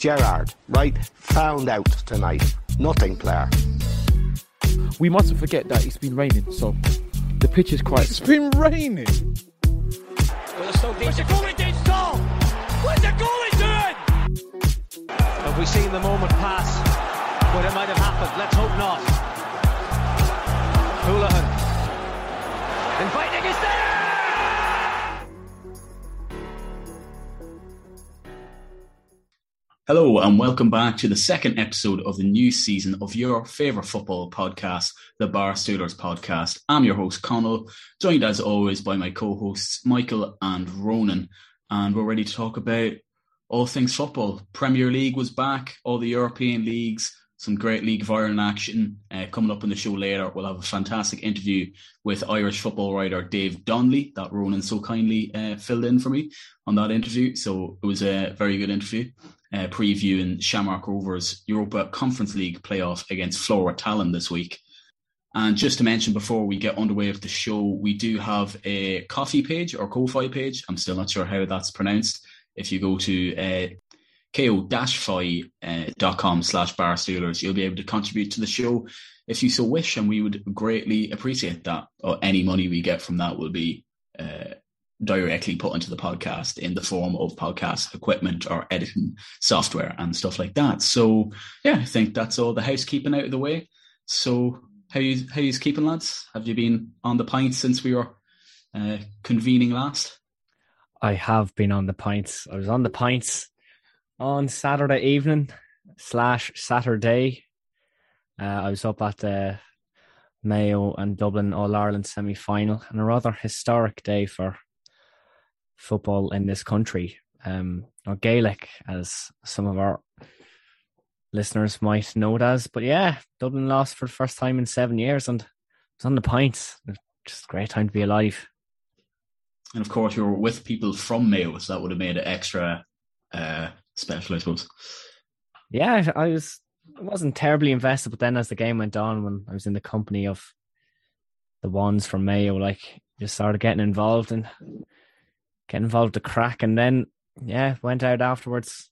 Gerard, right, found out tonight. Nothing, player. we mustn't forget that it's been raining, so the pitch is quite. It's been raining. What's the goalie did stall? What's the goalie doing? Have we seen the moment pass? What it might have happened? Let's hope not. Houlihan. Inviting is Hello, and welcome back to the second episode of the new season of your favourite football podcast, the Bar Steelers podcast. I'm your host, Connell, joined as always by my co hosts, Michael and Ronan. And we're ready to talk about all things football. Premier League was back, all the European leagues, some great League of Ireland action. Uh, coming up in the show later, we'll have a fantastic interview with Irish football writer Dave Donnelly that Ronan so kindly uh, filled in for me on that interview. So it was a very good interview uh, previewing Shamrock Rovers Europa Conference League playoff against Flora Tallinn this week. And just to mention before we get underway with the show, we do have a coffee page or Ko-Fi page. I'm still not sure how that's pronounced. If you go to uh, ko-fi.com slash bar steelers, you'll be able to contribute to the show if you so wish, and we would greatly appreciate that. Or any money we get from that will be uh, directly put into the podcast in the form of podcast equipment or editing software and stuff like that. So yeah, I think that's all the housekeeping out of the way. So how you how you keeping, lads? Have you been on the pints since we were uh, convening last? I have been on the pints. I was on the pints on Saturday evening slash Saturday. Uh, I was up at the Mayo and Dublin All Ireland semi final and a rather historic day for football in this country. Um, or Gaelic, as some of our listeners might know it as. But yeah, Dublin lost for the first time in seven years and it was on the pints. Just a great time to be alive. And of course, you were with people from Mayo, so that would have made it extra uh, special, I suppose. Yeah, I was. I wasn't terribly invested, but then as the game went on, when I was in the company of the ones from Mayo, like just started getting involved and getting involved the crack, and then yeah, went out afterwards.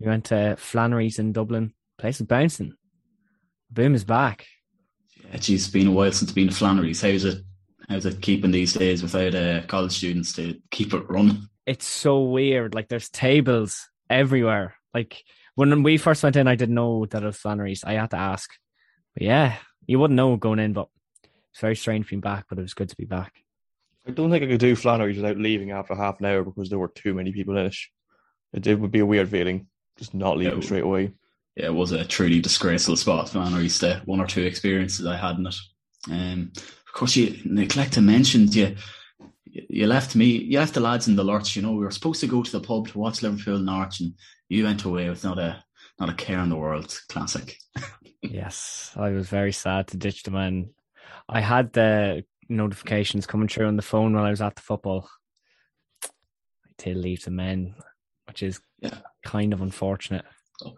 We went to Flannery's in Dublin. Place is bouncing. Boom is back. Yeah, geez, it's been a while since been to Flannery's. How's it? How's it keeping these days without uh, college students to keep it running? It's so weird. Like there's tables everywhere. Like when we first went in, I didn't know that it was Flannery's. I had to ask. But yeah, you wouldn't know going in, but it's very strange being back, but it was good to be back. I don't think I could do Flannery's without leaving after half an hour because there were too many people in it. It, it would be a weird feeling just not leaving Yeah. straight away. Yeah, it was a truly disgraceful spot. Flannery's the one or two experiences I had in it. Um, of course, you neglect to mention you you left me, you left the lads in the lurch. You know, we were supposed to go to the pub to watch Liverpool Norwich, and you went away with not a not a care in the world. Classic. yes, I was very sad to ditch the man. I had the notifications coming through on the phone while I was at the football. I did leave the men, which is yeah. kind of unfortunate. Oh,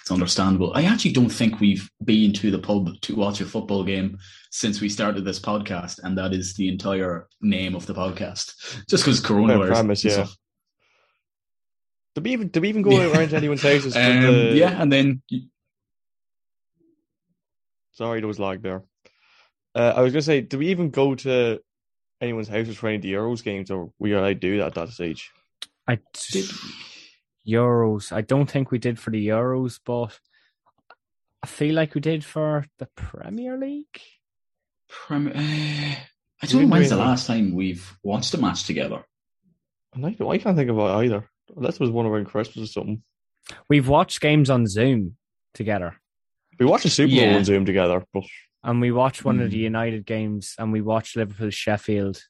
it's understandable. I actually don't think we've been to the pub to watch a football game since we started this podcast, and that is the entire name of the podcast. Just because coronavirus. Premise, yeah. Did we even did we even go yeah. around to anyone's houses? Um, the... Yeah, and then. Sorry, there was lag there. Uh, I was gonna say, do we even go to anyone's houses for any of the Euros games, or we allowed to do that at that stage? I did. Euros. I don't think we did for the Euros, but I feel like we did for the Premier League. Premier. Uh, I don't know when's the last time we've watched a match together. I, I can't think of it either. Unless it was one around Christmas or something. We've watched games on Zoom together. We watched a Super Bowl yeah. on Zoom together, but and we watched one mm. of the hmm. United games, and we watched Liverpool Sheffield.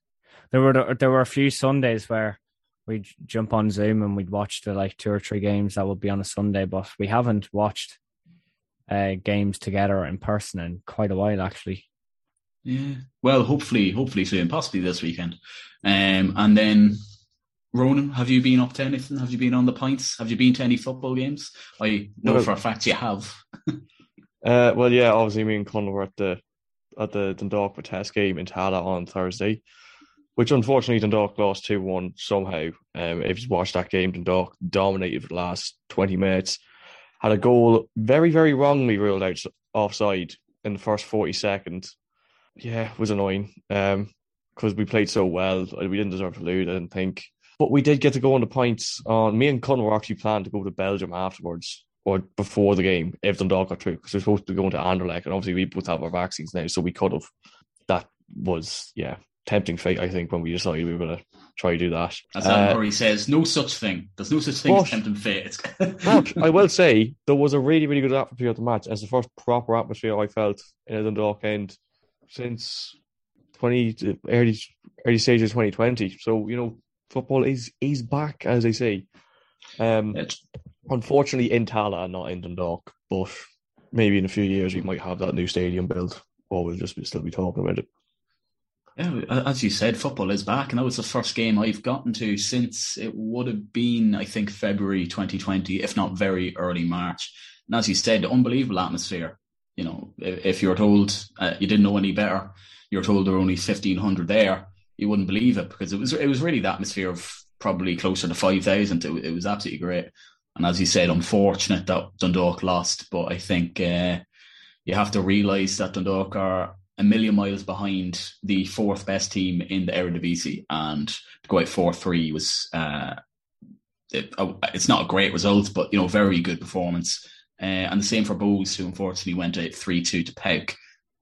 There were there were a few Sundays where we'd jump on Zoom and we'd watch the like two or three games that would be on a Sunday, but we haven't watched uh, games together in person in quite a while, actually. Yeah. Well, hopefully, hopefully soon, possibly this weekend. Um, and then Ronan, have you been up to anything? Have you been on the pints? Have you been to any football games? I know well, for a fact you have. uh, well, yeah, obviously me and Conor were at the at the Dundalk Vitesse game in Tallaght on Thursday, which unfortunately Dundalk lost two one somehow. Um, if you watched that game, Dundalk dominated for the last twenty minutes, had a goal very very wrongly ruled out offside in the first forty seconds. Yeah, was annoying. Um, because we played so well, we didn't deserve to lose. I didn't think. But we did get to go on the points. On me and Conor were actually planned to go to Belgium afterwards or before the game if Dundalk got through because we're supposed to be going to Anderlecht, and obviously we both have our vaccines now, so we could have. That was yeah tempting fate. I think when we decided we were going to try to do that. As Anne Murray says, no such thing. There's no such thing but, as tempting fate. but I will say there was a really really good atmosphere at the match. As the first proper atmosphere I felt in a Dundalk end since twenty early early stages twenty twenty. So you know football is is back, as they say. Um, unfortunately, in Tallaght, not in Dundalk, but maybe in a few years we might have that new stadium built, or we'll just still be talking about it. Yeah, as you said, football is back, and that was the first game I've gotten to since it would have been, I think, February 2020, if not very early March. And as you said, unbelievable atmosphere. You know, if you're told uh, you didn't know any better, you're told there were only 1,500 there you wouldn't believe it because it was it was really the atmosphere of probably closer to five thousand. It, it, was absolutely great, and as you said, unfortunate that Dundalk lost, but I think uh, you have to realise that Dundalk are a million miles behind the fourth best team in the Eredivisie, and to go out four three was. Uh, it, uh, it's not a great result, but you know, very good performance. Uh, and the same for Bohs, who unfortunately went out three two to PAOK.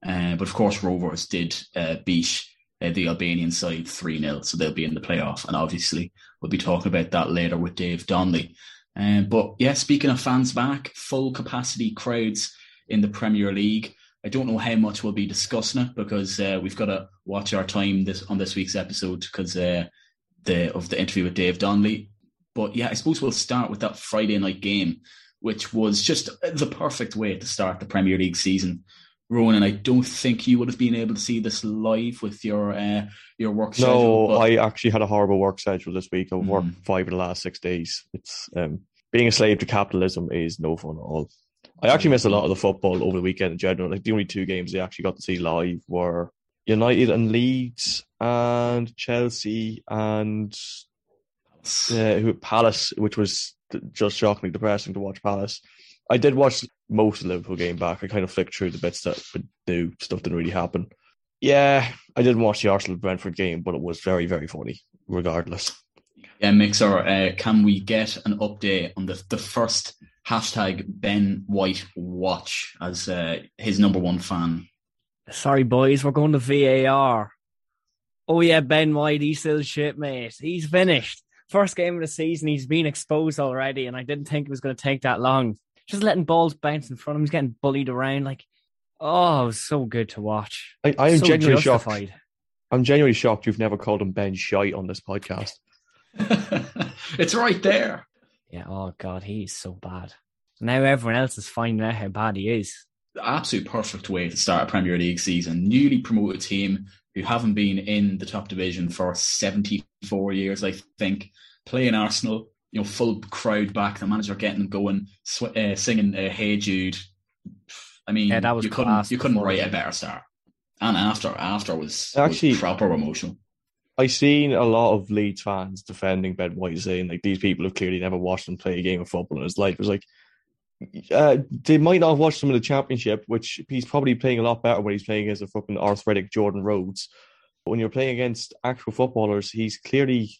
Uh, but of course, Rovers did uh, beat uh, the Albanian side 3 0, so they'll be in the playoff. And obviously, we'll be talking about that later with Dave Donnelly. Um, but yeah, speaking of fans back, full capacity crowds in the Premier League. I don't know how much we'll be discussing it because uh, we've got to watch our time this on this week's episode because uh, the of the interview with Dave Donnelly. But yeah, I suppose we'll start with that Friday night game, which was just the perfect way to start the Premier League season. Ronan, I don't think you would have been able to see this live with your uh, your work schedule. No, but... I actually had a horrible work schedule this week. I've mm. worked five of the last six days. It's um, being a slave to capitalism is no fun at all. I actually missed a lot of the football over the weekend in general. Like the only two games I actually got to see live were United and Leeds and Chelsea and uh, Palace, which was just shockingly depressing to watch Palace. I did watch most of the Liverpool game back. I kind of flicked through the bits that knew stuff didn't really happen. Yeah, I didn't watch the Arsenal Brentford game, but it was very, very funny, regardless. Yeah, Mixer, uh, can we get an update on the the first hashtag Ben White watch as uh, his number one fan? Sorry, boys, we're going to VAR. Oh yeah, Ben White, he's still shit, mate. He's finished. First game of the season, he's been exposed already, and I didn't think it was going to take that long just letting balls bounce in front of him. He's getting bullied around. Like, Oh, it was so good to watch. I, I am so genuinely justified. shocked. I'm genuinely shocked you've never called him Ben Shite on this podcast. it's right there. Yeah. Oh God, he's so bad. Now everyone else is finding out how bad he is. The absolute perfect way to start a Premier League season. Newly promoted team who haven't been in the top division for 74 years, I think. Playing Arsenal, you know, full crowd back. The manager getting them going, sw- uh, singing uh, "Hey Jude." I mean, Yeah, that was you couldn't class you couldn't write a better start. And after after was, Actually- was proper emotional. I seen a lot of Leeds fans defending Ben White, saying like these people have clearly never watched him play a game of football in his life. It was like uh, they might not have watched him in the championship, which he's probably playing a lot better when he's playing against a fucking arthritic Jordan Rhodes. But when you're playing against actual footballers, he's clearly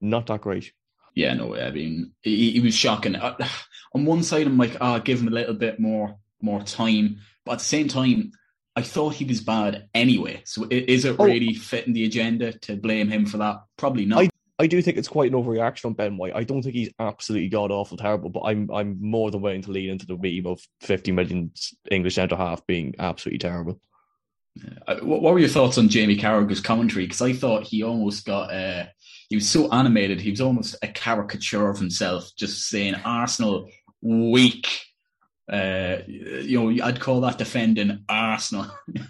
not that great. Yeah, no, I mean, he, he was shocking. Uh, on one side, I'm like, ah, give him a little bit more more time, but at the same time, I thought he was bad anyway. So, is it Oh. really fitting the agenda to blame him for that? Probably not. I I do think it's quite an overreaction on Ben White. I don't think he's absolutely god awful terrible, but I'm I'm more than willing to lean into the meme of 50 million English centre half being absolutely terrible. Uh, what, what were your thoughts on Jamie Carragher's commentary? Because I thought he almost got, uh, he was so animated. He was almost a caricature of himself, just saying Arsenal weak. Uh, you know, I'd call that defending Arsenal.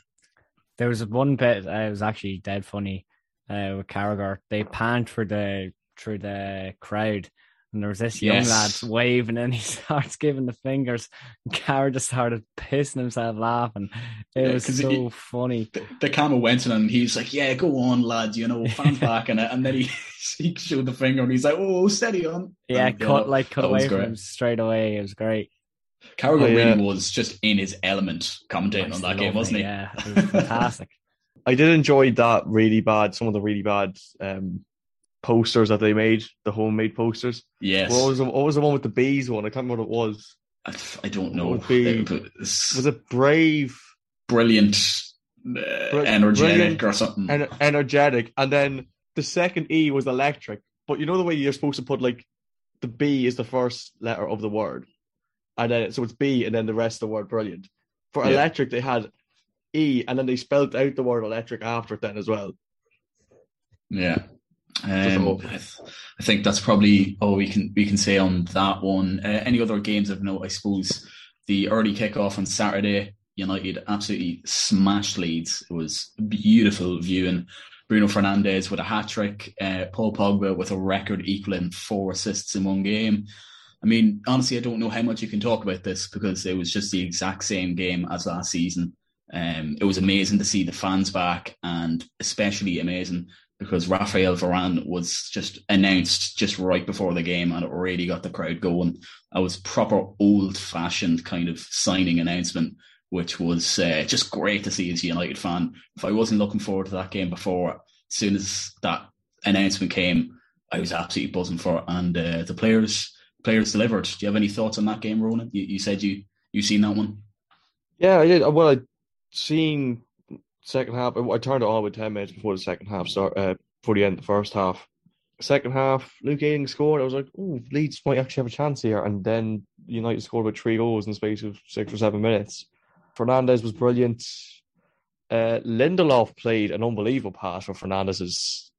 There was one bit uh, it was actually dead funny uh, with Carragher. They panned for the through the crowd, and there was this young Yes. lad waving, and he starts giving the fingers. And Carragher just started pissing himself laughing. It Yeah, was so funny. the camera went in and he's like, "Yeah, go on, lad. You know, fans back." And and then he he showed the finger and he's like, "Oh, steady on." Yeah, And, cut like cut away from him straight away. It was great. Carragher Oh, yeah. really was just in his element commentating on that game, wasn't he? Yeah, it was fantastic. I did enjoy that really bad, some of the really bad um, posters that they made, the homemade posters. Yes. What was, the, what was the one with the bees one? I can't remember what it was. I, I don't know. It was, Was it brave, brilliant, uh, energetic, brilliant or something? and energetic? And then the second E was electric. But you know the way you're supposed to put like the B is the first letter of the word, and then so it's B and then the rest of the word brilliant. For Yeah. electric, they had E, and then they spelled out the word electric after it then as well. Yeah. Um. I, th- I think that's probably all we can we can say on that one. Uh, any other games of note? I suppose the early kickoff on Saturday, United absolutely smashed Leeds. It was beautiful viewing. Bruno Fernandes with a hat trick, uh, Paul Pogba with a record equaling four assists in one game. I mean, honestly, I don't know how much you can talk about this because it was just the exact same game as last season. Um, it was amazing to see the fans back, and especially amazing because Rafael Varane was just announced just right before the game, and it really got the crowd going. It was proper old-fashioned kind of signing announcement, which was uh, just great to see as a United fan. If I wasn't looking forward to that game before, as soon as that announcement came, I was absolutely buzzing for it, and uh, the players players delivered. Do you have any thoughts on that game, Ronan? You, you said you you seen that one. Yeah, I did. Well, I'd seen second half. I turned it on with ten minutes before the second half start. Uh, before the end of the first half. Second half, Luke Ayling scored. I was like, "Oh, Leeds might actually have a chance here." And then United scored with three goals in the space of six or seven minutes. Fernandes was brilliant. Uh, Lindelof played an unbelievable pass for Fernandes's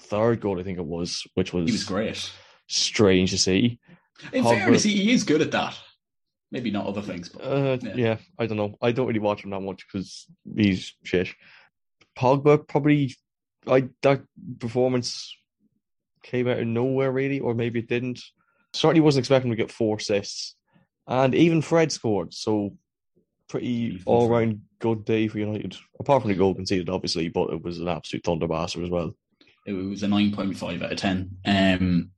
third goal, I think it was, which was He was great. strange to see. In Pogba- fairness, he, is good at that. Maybe not other things, but Uh, Yeah. yeah. I don't know. I don't really watch him that much because he's shit. Pogba probably, I that performance came out of nowhere really, or maybe it didn't. Certainly wasn't expecting to get four assists, and even Fred scored. So pretty all round good day for United. Apart from the goal conceded, obviously, but it was an absolute thunderbuster as well. it was a 9.5 out of 10. Um,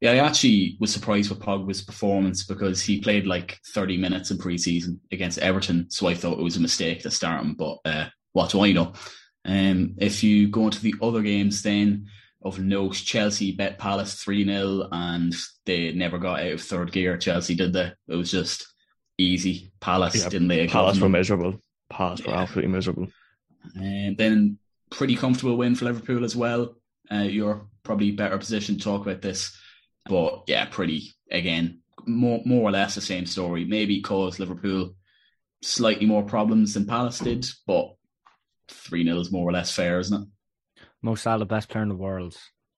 yeah, I actually was surprised with Pogba's performance because he played like 30 minutes in pre-season against Everton, so I thought it was a mistake to start him, but uh, what do I know? Um, if you go into the other games then of note, Chelsea bet Palace 3-0 and they never got out of third gear. Chelsea did that. It was just easy. Palace Yeah, didn't lay a glove Palace were miserable. Palace were absolutely miserable. And then pretty comfortable win for Liverpool as well. Uh, you're probably better positioned to talk about this, but yeah, pretty again more more or less the same story. Maybe cause Liverpool slightly more problems than Palace did, but 3 0 is more or less fair, isn't it? Mo Salah, best player in the world.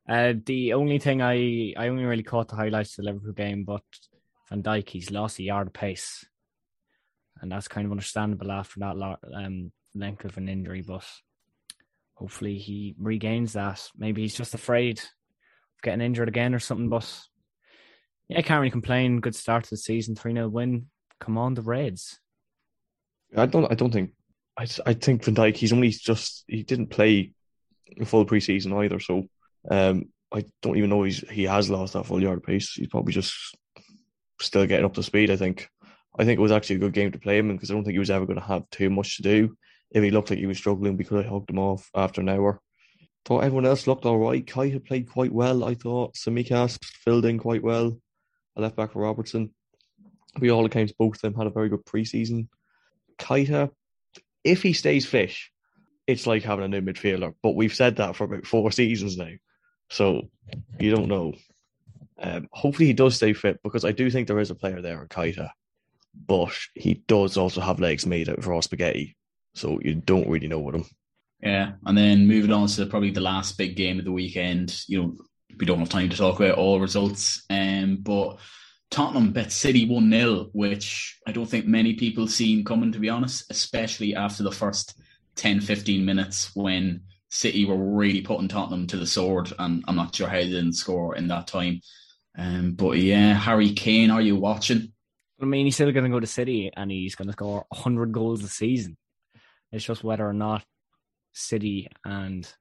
Uh, the only thing I, I only really caught the highlights of the Liverpool game, but Van Dijk, he's lost a yard of pace. And that's kind of understandable after that um, length of an injury, but hopefully he regains that. Maybe he's just afraid getting injured again or something, but yeah, I can't really complain. Good start to the season, 3 0 win. Come on, the Reds. I don't I don't think I, I think Van Dijk he's only just he didn't play full preseason either, so um, I don't even know he's he has lost that full yard pace. He's probably just still getting up to speed. I think. I think it was actually a good game to play him because I don't think he was ever going to have too much to do. If he looked like he was struggling, we could have hugged him off after an hour. Thought everyone else looked all right. Kai had played quite well. I thought Tsimikas filled in quite well. I left back for Robertson. We all accounts, both of them had a very good preseason. Keita, if he stays fish, it's like having a new midfielder. But we've said that for about four seasons now. So you don't know. Um, hopefully he does stay fit because I do think there is a player there in Keita. But he does also have legs made out of raw spaghetti. So you don't really know with him. Yeah. And then moving on to probably the last big game of the weekend, you know, we don't have time to talk about all results. Um, but Tottenham bet City 1 0, which I don't think many people seen coming, to be honest, especially after the first 10 15 minutes when City were really putting Tottenham to the sword. And I'm not sure how they didn't score in that time. Um, but yeah, Harry Kane, are you watching? I mean, he's still going to go to City and he's going to score 100 goals a season. It's just whether or not City and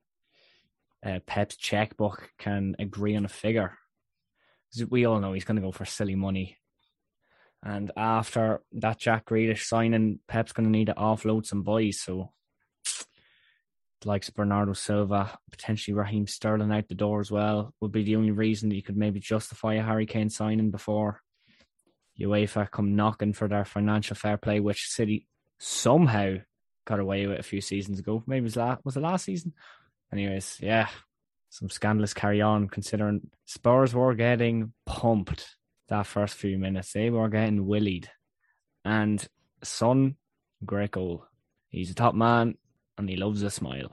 uh, Pep's checkbook can agree on a figure we all know he's going to go for silly money. And after that Jack Grealish signing, Pep's going to need to offload some boys. So, likes Bernardo Silva, potentially Raheem Sterling out the door as well, would be the only reason that you could maybe justify a Harry Kane signing before UEFA come knocking for their financial fair play, which City somehow got away with a few seasons ago. Maybe it was, last, was the last season? Anyways, yeah, some scandalous carry on considering Spurs were getting pumped that first few minutes. They were getting willied. And Son, goal. He's a top man and he loves a smile.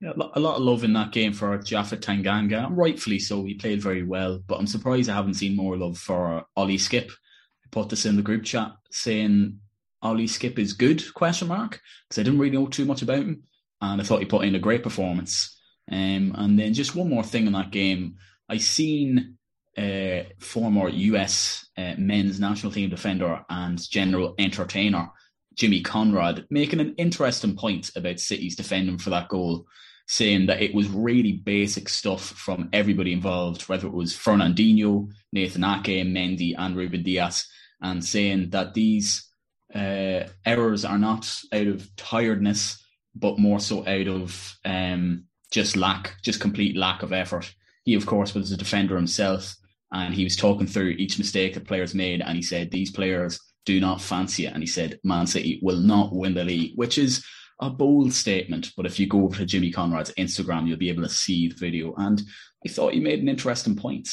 Yeah, a lot of love in that game for Japhet Tanganga. Rightfully so. He played very well, but I'm surprised I haven't seen more love for Ollie Skipp. I put this in the group chat saying Ollie Skipp is good, question mark, because I didn't really know too much about him. And I thought he put in a great performance. Um, and then just one more thing in that game, I seen uh, former US uh, men's national team defender and general entertainer Jimmy Conrad making an interesting point about City's defending for that goal, saying that it was really basic stuff from everybody involved, whether it was Fernandinho, Nathan Ake, Mendy, and Ruben Dias, and saying that these uh, errors are not out of tiredness, but more so out of um, just lack, just complete lack of effort. He, of course, was a defender himself, and he was talking through each mistake that players made, and he said these players do not fancy it, and he said Man City will not win the league, which is a bold statement. But if you go over to Jimmy Conrad's Instagram, you'll be able to see the video, and I thought he made an interesting point.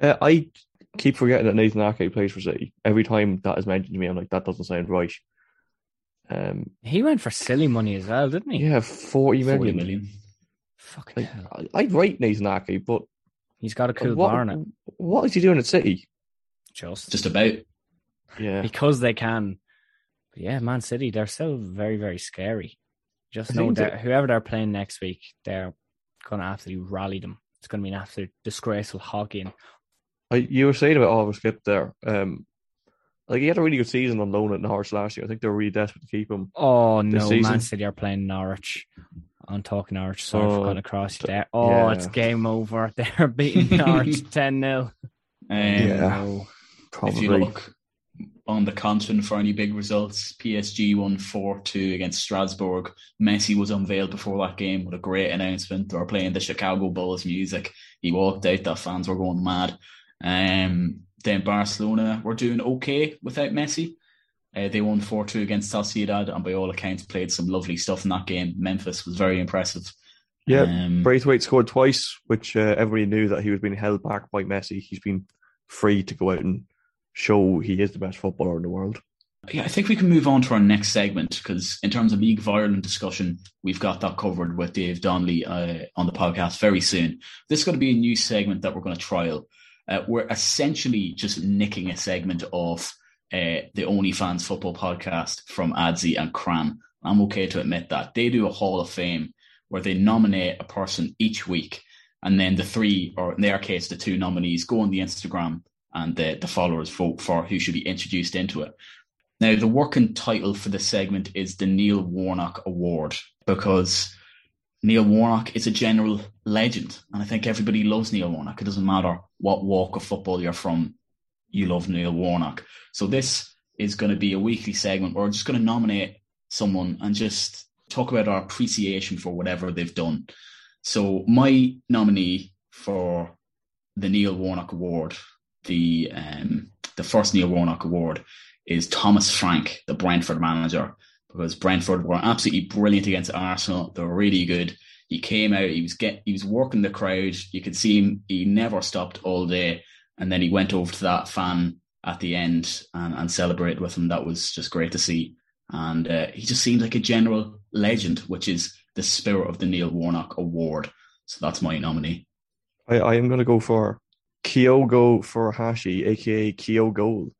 Uh, I keep forgetting that Nathan Ake plays for City. Every time that is mentioned to me, I'm like, that doesn't sound right. Um, he went for silly money as well, didn't he? Yeah, 40 million. 40 million. Fucking like, hell. I'd rate Nathan Ake, but he's got a cool what, bar it. What is he doing at City? Just, just about. Yeah, because they can. But yeah, Man City, they're still very, very scary. Just know that whoever they're playing next week, they're going to absolutely rally them. It's going to be an absolute disgraceful hockey. And you were saying about Oliver Skipp there. Um, like he had a really good season on loan at Norwich last year. I think they were really desperate to keep him. Oh no, season. Man City are playing Norwich. I'm talking Norwich. Sorry oh, for going across you there. Oh, yeah. it's game over. They're beating Norwich 10 0. Um, yeah, probably. If you look on the continent for any big results, PSG won 4 2 against Strasbourg. Messi was unveiled before that game with a great announcement. They were playing the Chicago Bulls music. He walked out, the fans were going mad. Um, then Barcelona were doing okay without Messi. Uh, they won 4 2 against Sociedad and by all accounts played some lovely stuff in that game. Memphis was very impressive. Yeah, um, Braithwaite scored twice, which uh, everybody knew that he was being held back by Messi. He's been free to go out and show he is the best footballer in the world. Yeah, I think we can move on to our next segment because, in terms of League of Ireland discussion, we've got that covered with Dave Donnelly uh, on the podcast very soon. This is going to be a new segment that we're going to trial. Uh, we're essentially just nicking a segment of uh, the OnlyFans football podcast from Adzi and Cran. I'm okay to admit that. They do a Hall of Fame where they nominate a person each week, and then the three, or in their case, the two nominees, go on the Instagram and the, the followers vote for who should be introduced into it. Now, the working title for this segment is the Neil Warnock Award because Neil Warnock is a general legend. And I think everybody loves Neil Warnock. It doesn't matter what walk of football you're from, you love Neil Warnock. So this is going to be a weekly segment where we're just going to nominate someone and just talk about our appreciation for whatever they've done. So my nominee for the Neil Warnock Award, the um, the first Neil Warnock Award, is Thomas Frank, the Brentford manager, because Brentford were absolutely brilliant against Arsenal. They were really good. He came out, he was get he was working the crowd. You could see him, he never stopped all day. And then he went over to that fan at the end and, and celebrated with him. That was just great to see. And uh, he just seemed like a general legend, which is the spirit of the Neil Warnock Award. So that's my nominee. I, I am going to go for Kyogo Furuhashi, aka Kyogo.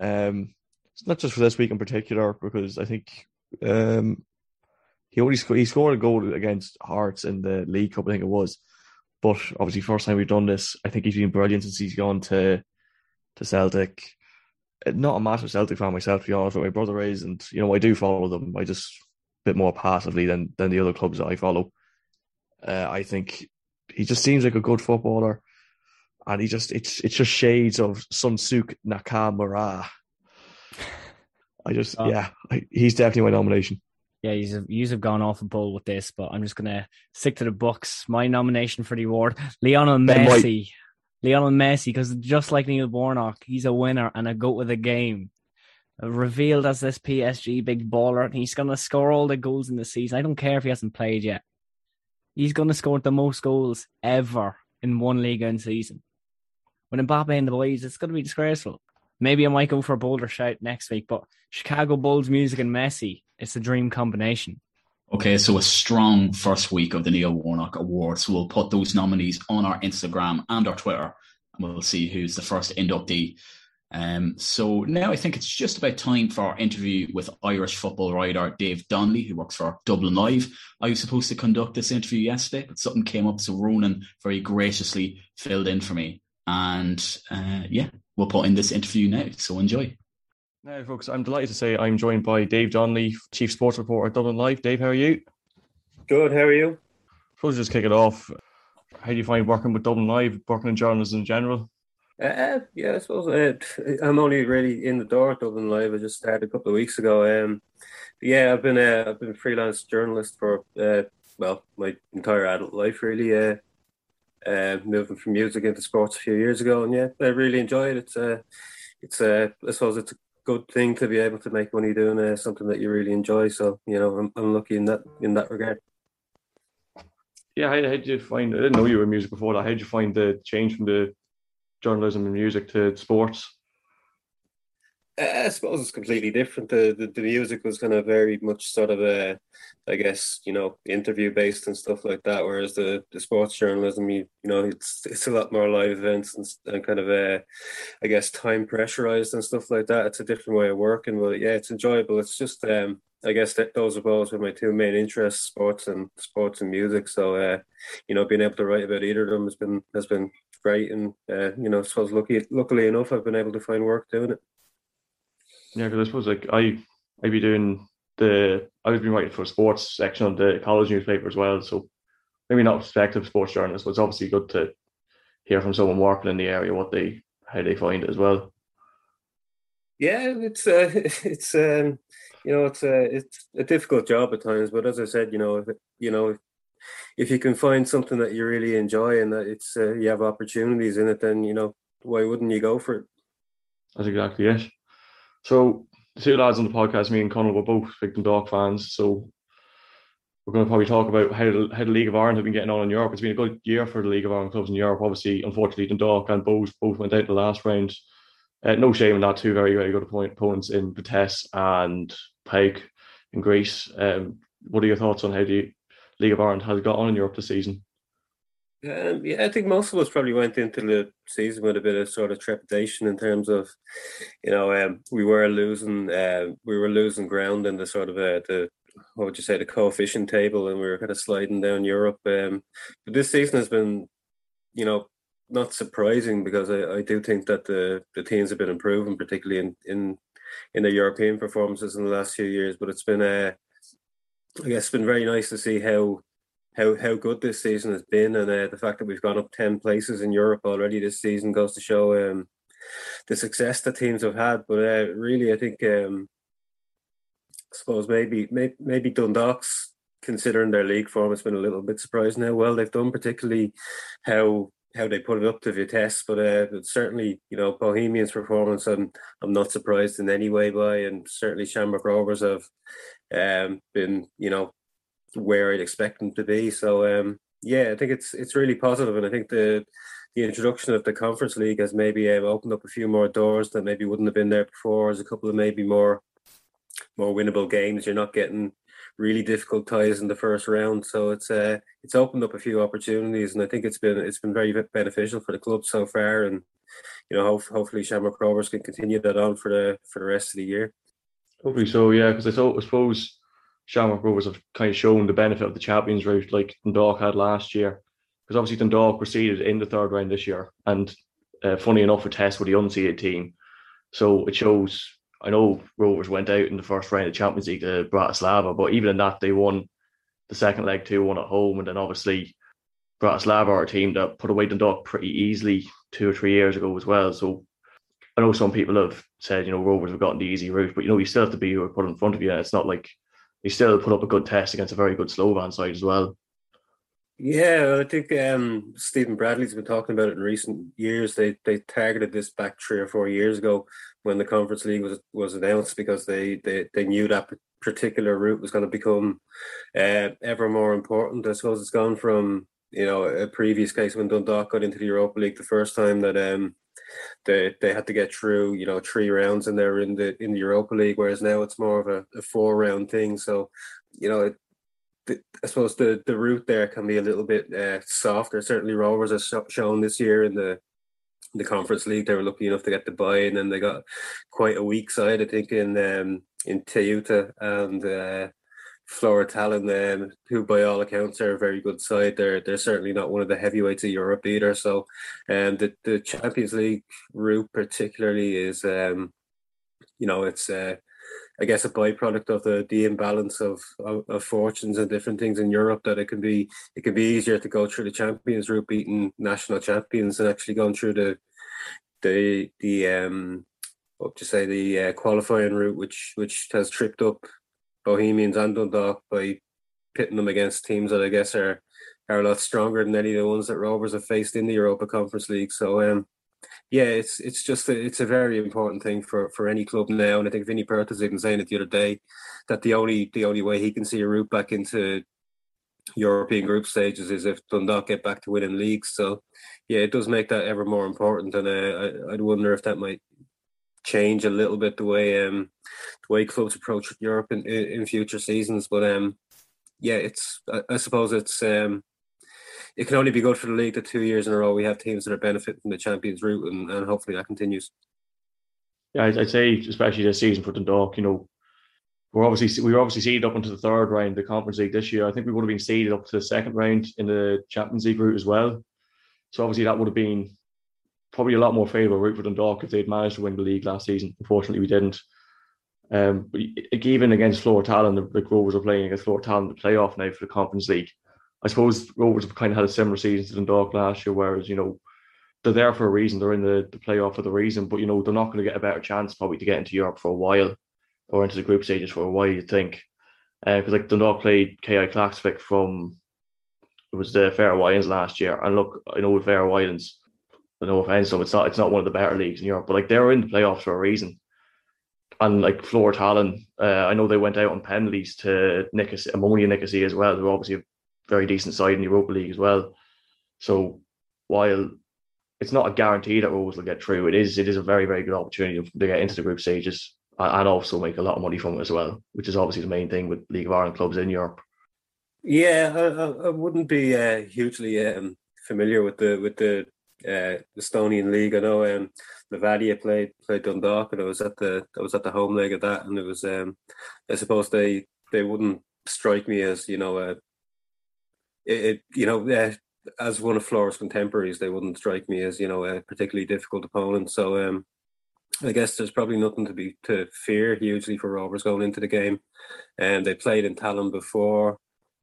Um, it's not just for this week in particular because I think um, he sc- he scored a goal against Hearts in the League Cup, I think it was. But obviously, first time we've done this, I think he's been brilliant since he's gone to to Celtic. Uh, not a massive Celtic fan myself, to be honest, but my brother is, and you know I do follow them. I just a bit more passively than than the other clubs that I follow. Uh, I think he just seems like a good footballer and he just it's it's just shades of Shunsuke Nakamura. I just oh. yeah, he's definitely my nomination. Yeah, he's you have gone off a bull with this, but I'm just gonna stick to the books. My nomination for the award, Lionel Messi. Lionel Messi, because just like Neil Warnock, he's a winner and a goat of the game. Revealed as this PSG big baller, and he's gonna score all the goals in the season. I don't care if he hasn't played yet. He's gonna score the most goals ever in one league in season When Mbappe and the boys, it's going to be disgraceful. Maybe I might go for a bolder shout next week, but Chicago Bulls music and Messi, it's a dream combination. Okay, so a strong first week of the Neil Warnock Awards. We'll put those nominees on our Instagram and our Twitter, and we'll see who's the first inductee. Um, so now I think it's just about time for our interview with Irish football writer Dave Donnelly, who works for Dublin Live. I was supposed to conduct this interview yesterday, but something came up, so Ronan very graciously filled in for me. And uh, yeah, we'll put in this interview now. So enjoy. Now, folks, I'm delighted to say I'm joined by Dave Donnelly, Chief Sports Reporter at Dublin Live. Dave, how are you? Good, how are you? Suppose just kick it off. How do you find working with Dublin Live, working in journalism in general? Uh, yeah, I suppose uh, I'm only really in the door at Dublin Live. I just started a couple of weeks ago. Um, yeah, I've been uh, I've been a freelance journalist for uh, well my entire adult life really. Uh, moving from music into sports a few years ago, and yeah, I really enjoy it. It's a, uh, it's a, uh, I suppose it's a good thing to be able to make money doing uh, something that you really enjoy. So you know, I'm, I'm lucky in that in that regard. Yeah, how, did you find? I didn't know you were music before that. How did you find the change from the journalism and music to sports? I suppose it's completely different. The, the, the music was kind of very much sort of a, I guess you know, interview based and stuff like that. Whereas the, the sports journalism, you, you know, it's it's a lot more live events and, and kind of a, I guess time pressurized and stuff like that. It's a different way of working, but yeah, it's enjoyable. It's just um, I guess that those are both my two main interests, sports and sports and music. So uh, you know, being able to write about either of them has been has been great, and uh, you know, I suppose lucky luckily enough, I've been able to find work doing it. Yeah, because I suppose like I I'd be doing the I was been writing for sports section of the college newspaper as well. So maybe not prospective sports journalists, but it's obviously good to hear from someone working in the area what they how they find it as well. Yeah, it's uh, it's um, you know it's a it's a difficult job at times, but as I said, you know if you know if you can find something that you really enjoy and that it's uh, you have opportunities in it, then you know why wouldn't you go for it? That's exactly it. So the two lads on the podcast, me and Connell, were both big Dundalk fans. So we're going to probably talk about how the, how the League of Ireland have been getting on in Europe. It's been a good year for the League of Ireland clubs in Europe. Obviously, unfortunately, Dundalk and Bohs both went out the last round uh, no shame in that. Two very very good opponents in Vitesse and PAOK in Greece. Um, what are your thoughts on how the League of Ireland has got on in Europe this season? Um, yeah, I think most of us probably went into the season with a bit of sort of trepidation in terms of, you know, um, we were losing, uh, we were losing ground in the sort of uh, the what would you say the coefficient table, and we were kind of sliding down Europe. Um, but this season has been, you know, not surprising because I, I do think that the the teams have been improving, particularly in in in their European performances in the last few years. But it's been, uh, I guess, it's been very nice to see how how how good this season has been, and uh, the fact that we've gone up ten places in Europe already this season goes to show um, the success that teams have had. But uh, really, I think um, I suppose maybe maybe, Dundalk's considering their league form has been a little bit surprising how well they've done, particularly how how they put it up to Vitesse. But, uh, but certainly, you know, Bohemians' performance, I'm I'm not surprised in any way by, and certainly Shamrock Rovers have um, been, you know, where I'd expect them to be. So um, yeah, I think it's it's really positive, and I think the the introduction of the Conference League has maybe um, opened up a few more doors that maybe wouldn't have been there before. There's a couple of maybe more more winnable games. You're not getting really difficult ties in the first round, so it's uh, it's opened up a few opportunities, and I think it's been it's been very beneficial for the club so far. And you know, hope, hopefully Shamrock Rovers can continue that on for the for the rest of the year. Hopefully so, yeah. Because I, I suppose Shamrock Rovers have kind of shown the benefit of the Champions route, like Dundalk had last year. Because obviously Dundalk proceeded in the third round this year, and uh, funny enough, Vitesse with the unseeded team. So it shows I know Rovers went out in the first round of Champions League to Bratislava, but even in that, they won the second leg 2 1 at home. And then obviously, Bratislava are a team that put away Dundalk pretty easily two or three years ago as well. So I know some people have said, you know, Rovers have gotten the easy route, but you know, you still have to be who are put in front of you. And it's not like they still put up a good test against a very good Slovan side as well. Yeah, I think um, Stephen Bradley's been talking about it in recent years. They they targeted this back three or four years ago when the Conference League was was announced because they they, they knew that particular route was going to become uh, ever more important. I suppose it's gone from you know a previous case when Dundalk got into the Europa League the first time that um they they had to get through you know three rounds and they're in the in the Europa League, whereas now it's more of a, a four round thing. So you know it, I suppose the the route there can be a little bit uh, softer. Certainly, Rovers has shown this year in the the Conference League they were lucky enough to get the buy, and then they got quite a weak side. I think in um, in Teuta and uh, Flora Tallinn, then, who by all accounts are a very good side. They're they're certainly not one of the heavyweights of Europe either. So, um, the the Champions League route particularly is um, you know, it's uh, I guess a byproduct of the the imbalance of, of, of fortunes and different things in Europe that it can be it can be easier to go through the Champions route, beating national champions, and actually going through the the the um what to say the uh, qualifying route, which which has tripped up Bohemians and Dundalk by pitting them against teams that I guess are are a lot stronger than any of the ones that Rovers have faced in the Europa Conference League. So um yeah, it's it's just a, it's a very important thing for, for any club now, and I think Vinny Perth's even saying it the other day that the only the only way he can see a route back into European group stages is if Dundalk get back to winning leagues. So yeah, it does make that ever more important, and uh, I, I'd wonder if that might change a little bit the way um the way clubs approach Europe in, in future seasons. But um yeah, it's I, I suppose it's um it can only be good for the league that two years in a row we have teams that are benefiting from the Champions route, and, and hopefully that continues. Yeah, I'd, say especially this season for Dundalk, you know, we're obviously we were obviously seeded up into the third round of the Conference League this year. I think we would have been seeded up to the second round in the Champions League route as well. So obviously that would have been probably a lot more favourable route for Dundalk if they'd managed to win the league last season. Unfortunately, we didn't. Um, but even against Flora Tallinn, the, the Rovers are playing against Flora Tallinn the playoff now for the Conference League. I suppose Rovers have kind of had a similar season to Dundalk last year, whereas you know they're there for a reason. They're in the, the playoff for the reason, but you know they're not going to get a better chance probably to get into Europe for a while or into the group stages for a while. you'd think because uh, like Dundalk played KI Klaksvik from it was the Faroe Islands last year, and look, I know with Faroe Islands, no offense, so it's not it's not one of the better leagues in Europe, but like they're in the playoffs for a reason. And like Flora Tallinn, uh, I know they went out on penalties to Nicosia, Omonia Nicosia as well. They're obviously a very decent side in the Europa League as well. So while it's not a guarantee that Rovers will get through. It is it is a very very good opportunity to get into the group stages and also make a lot of money from it as well, which is obviously the main thing with League of Ireland clubs in Europe. Yeah, I, I wouldn't be uh, hugely um, familiar with the with the uh, Estonian league. I know um, played played Dundalk, and I was at the I was at the home leg of that, and it was um, I suppose they they wouldn't strike me as you know a it, it you know uh, as one of Flora's contemporaries, they wouldn't strike me as you know a particularly difficult opponent. So um, I guess there's probably nothing to be to fear hugely for Rovers going into the game. And they played in Tallinn before.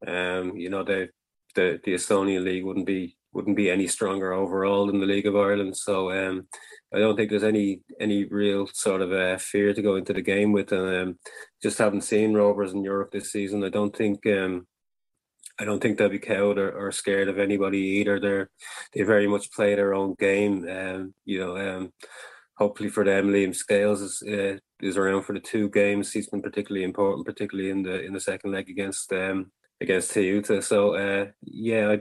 Um, you know, they the the Estonian league wouldn't be wouldn't be any stronger overall in the League of Ireland. So um, I don't think there's any any real sort of uh, fear to go into the game with. And um, just haven't seen Rovers in Europe this season. I don't think um, I don't think they'll be cowed or, or scared of anybody either. They're they very much play their own game. Um, you know, um, hopefully for them, Liam Scales is uh, is around for the two games. He's been particularly important, particularly in the in the second leg against um against Teuta. So uh, yeah,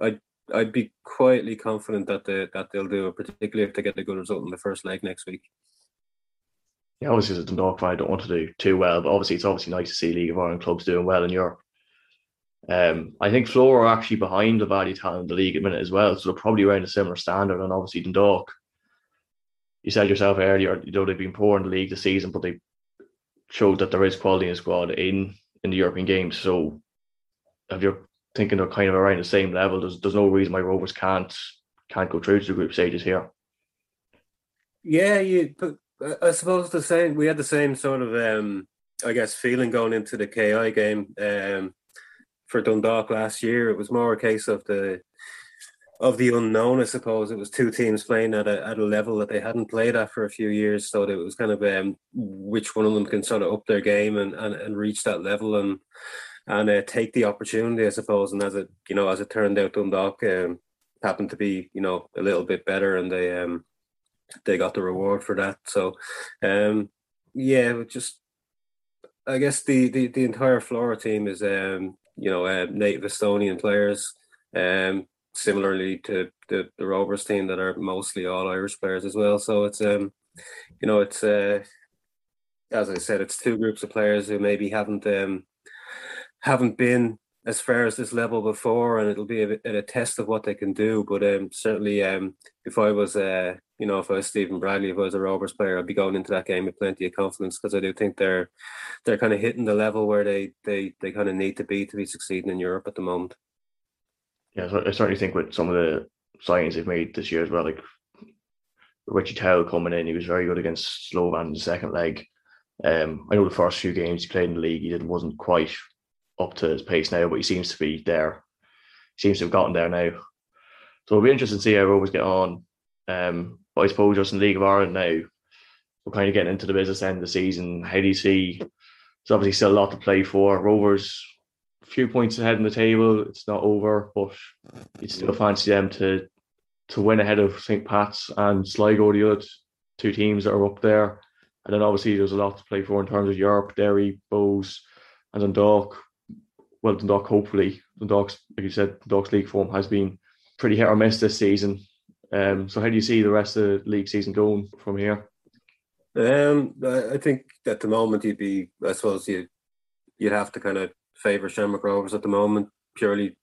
I I I'd be quietly confident that they that they'll do it, particularly if they get a good result in the first leg next week. Yeah, obviously as a Dundalk fan, I don't want to do too well, but obviously it's obviously nice to see League of Ireland clubs doing well in Europe. Um, I think Flora are actually behind the Valley Town in the league at the minute as well, so they're probably around a similar standard. And obviously Dundalk, you said yourself earlier, you know they've been poor in the league this season, but they showed that there is quality in the squad in in the European games. So have you're thinking they're kind of around the same level, there's there's no reason why Rovers can't can't go through to the group stages here. Yeah, you. I suppose the same. We had the same sort of, um, I guess, feeling going into the KI game. Um, for Dundalk last year. It was more a case of the of the unknown, I suppose. It was two teams playing at a at a level that they hadn't played at for a few years. So it was kind of um, which one of them can sort of up their game and, and, and reach that level and and uh, take the opportunity, I suppose. And as it you know, as it turned out, Dundalk um, happened to be you know a little bit better, and they um they got the reward for that. So um yeah, just I guess the, the, the entire Flora team is um you know, uh, native Estonian players. Um, similarly to the, the Rovers team that are mostly all Irish players as well. So it's um, you know, it's uh, as I said, it's two groups of players who maybe haven't um haven't been as far as this level before, and it'll be a, a test of what they can do. But um, certainly, um, if I was uh, you know, if I was Stephen Bradley, if I was a Rovers player, I'd be going into that game with plenty of confidence because I do think they're they're kind of hitting the level where they they they kind of need to be to be succeeding in Europe at the moment. Yeah, I certainly think with some of the signings they've made this year as well, like Richie Towell coming in, he was very good against Slovan in the second leg. Um, I know the first few games he played in the league, he didn't wasn't quite up to his pace now, but he seems to be there. He seems to have gotten there now. So it'll be interesting to see how Rovers get on. Um, but I suppose just in League of Ireland now, we're kind of getting into the business end of the season. How do you see? There's obviously still a lot to play for. Rovers, a few points ahead in the table. It's not over, but you still fancy them to to win ahead of St. Pat's and Sligo, the other two teams that are up there. And then obviously there's a lot to play for in terms of Europe, Derry, Bohs, and Dundalk. Well, Dundalk, hopefully. Dundalk's, like you said, Dundalk's league form has been pretty hit or miss this season. Um, so how do you see the rest of the league season going from here? Um, I think at the moment you'd be, I suppose you you'd have to kind of favour Shamrock Rovers at the moment purely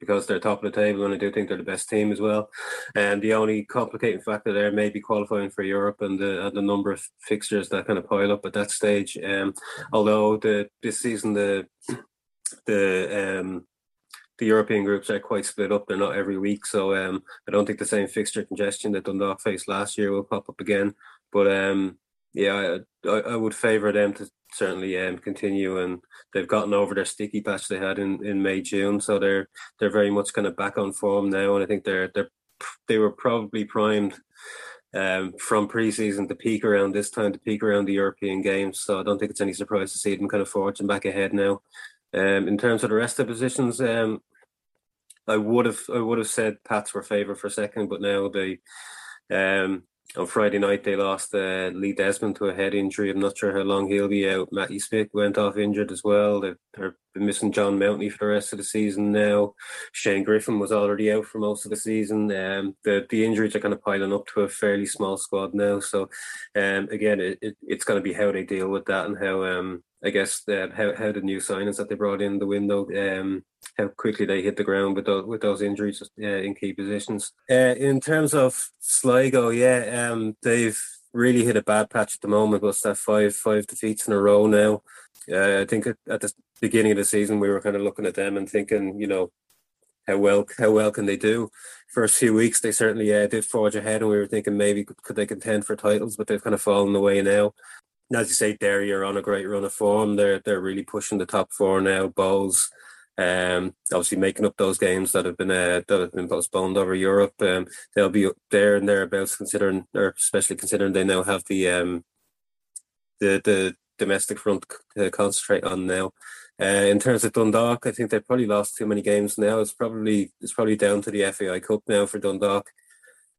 because they're top of the table and I do think they're the best team as well. And the only complicating factor there may be qualifying for Europe and the, and the number of fixtures that kind of pile up at that stage. Um, although the this season the the um the European groups are quite split up. They're not every week, so um, I don't think the same fixture congestion that Dundalk faced last year will pop up again. But um, yeah, I, I, I would favour them to certainly um, continue, and they've gotten over their sticky patch they had in, in May June, so they're they're very much kind of back on form now, and I think they're they're they were probably primed. Um, from preseason to peak around this time to peak around the European games. So I don't think it's any surprise to see them kind of forging back ahead now. Um, in terms of the rest of the positions, um, I would have I would have said Pats were favourite for second, but now they um, on Friday night they lost uh, Lee Desmond to a head injury. I'm not sure how long he'll be out. Matty Smith went off injured as well. They're, they're missing John Mountney for the rest of the season now. Shane Griffin was already out for most of the season. Um, the the injuries are kind of piling up to a fairly small squad now. So um, again, it, it, it's going to be how they deal with that and how um, I guess uh, how how the new signings that they brought in the window, um, how quickly they hit the ground with those with those injuries uh, in key positions. Uh, in terms of Sligo, yeah, um, they've really hit a bad patch at the moment. What's that five five defeats in a row now? Uh, I think at, the beginning of the season we were kind of looking at them and thinking, you know, how well how well can they do? First few weeks they certainly uh, did forge ahead, and we were thinking maybe could they contend for titles, but they've kind of fallen away now as you say, Derry are on a great run of form. They're they're really pushing the top four now. Bohs, um, obviously making up those games that have been uh, that have been postponed over Europe. Um, they'll be up there and thereabouts, considering, or especially considering they now have the um, the the domestic front to concentrate on now. Uh, in terms of Dundalk, I think they've probably lost too many games now. It's probably it's probably down to the FAI Cup now for Dundalk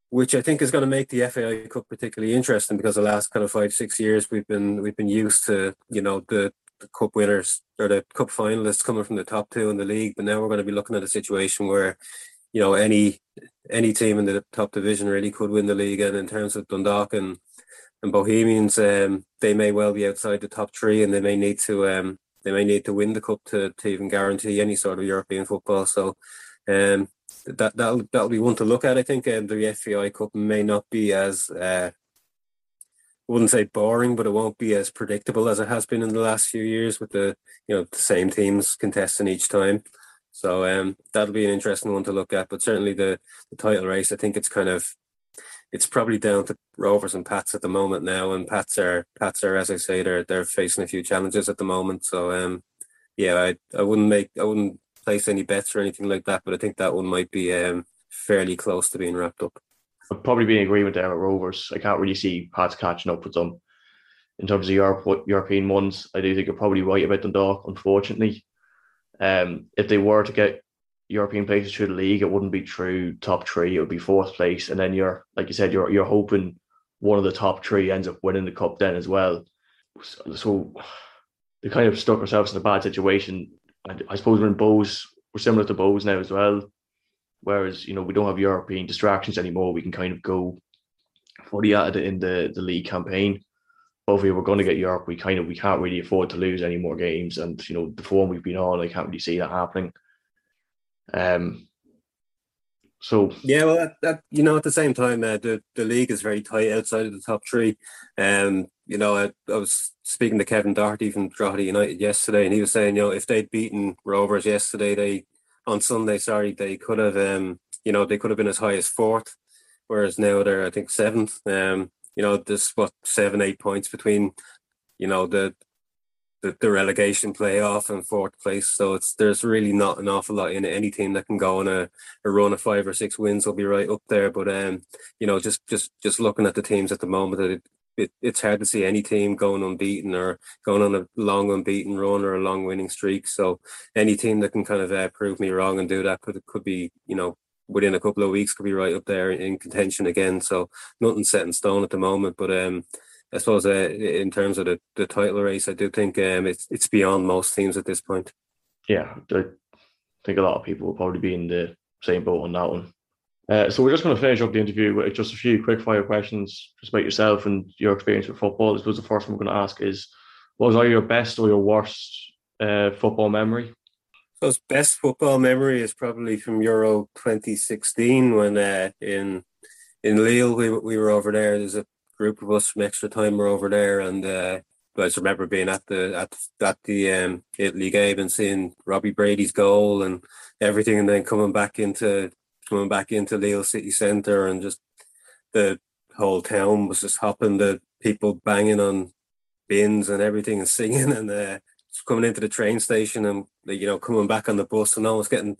which I think is going to make the FAI Cup particularly interesting because the last kind of five six years we've been we've been used to you know the, the cup winners or the cup finalists coming from the top two in the league, but now we're going to be looking at a situation where you know any any team in the top division really could win the league, and in terms of Dundalk and and Bohemians, um, they may well be outside the top three, and they may need to um, they may need to win the cup to, to even guarantee any sort of European football. So um, that that'll that'll be one to look at. I think um, the FAI Cup may not be as uh, I wouldn't say boring, but it won't be as predictable as it has been in the last few years with the you know the same teams contesting each time. So um, that'll be an interesting one to look at. But certainly the, the title race, I think it's kind of it's probably down to Rovers and Pats at the moment now, and Pats are Pats are as I say they're they're facing a few challenges at the moment. So um, yeah, I I wouldn't make I wouldn't place any bets or anything like that, but I think that one might be um, fairly close to being wrapped up. I'd probably be in agreement there with Rovers. I can't really see Pats catching up with them in terms of Europe, European ones. I do think you're probably right about Dundalk, unfortunately. Um, if they were to get European places through the league, it wouldn't be through top three. It would be fourth place, and then you're like you said, you're you're hoping one of the top three ends up winning the cup then as well. So, so they kind of stuck ourselves in a bad situation I, I suppose we're in Bohs, we're similar to Bohs now as well. Whereas, you know, we don't have European distractions anymore. We can kind of go fully at it in the, the league campaign. But if we were going to get Europe, we kind of we can't really afford to lose any more games. And you know, the form we've been on, I can't really see that happening. Um so yeah, well, that, that you know, at the same time, uh, the the league is very tight outside of the top three. Um, you know, I, I was speaking to Kevin Doherty from Drogheda United yesterday, and he was saying, you know, if they'd beaten Rovers yesterday, they on Sunday, sorry, they could have, um, you know, they could have been as high as fourth, whereas now they're, I think, seventh. Um, you know, there's what seven, eight points between, you know, the the, the relegation playoff and fourth place. So it's there's really not an awful lot in it. Any team that can go on a, a run of five or six wins will be right up there. But um, you know, just just just looking at the teams at the moment, it, it it's hard to see any team going unbeaten or going on a long unbeaten run or a long winning streak. So any team that can kind of uh, prove me wrong and do that could could be you know within a couple of weeks could be right up there in contention again. So nothing set in stone at the moment, but um I suppose uh, in terms of the, the title race, I do think um, it's it's beyond most teams at this point. Yeah, I think a lot of people will probably be in the same boat on that one. Uh, so we're just going to finish up the interview with just a few quick fire questions just about yourself and your experience with football. This was the first one we're going to ask is, what was either your best or your worst uh, football memory? So his best football memory is probably from Euro 2016 when uh, in in Lille we, we were over there. There's a group of us from extra time were over there, and uh, I just remember being at the at at the um, Italy game and seeing Robbie Brady's goal and everything, and then coming back into coming back into Lille city centre, and just the whole town was just hopping, the people banging on bins and everything and singing, and uh, coming into the train station and you know coming back on the bus and almost getting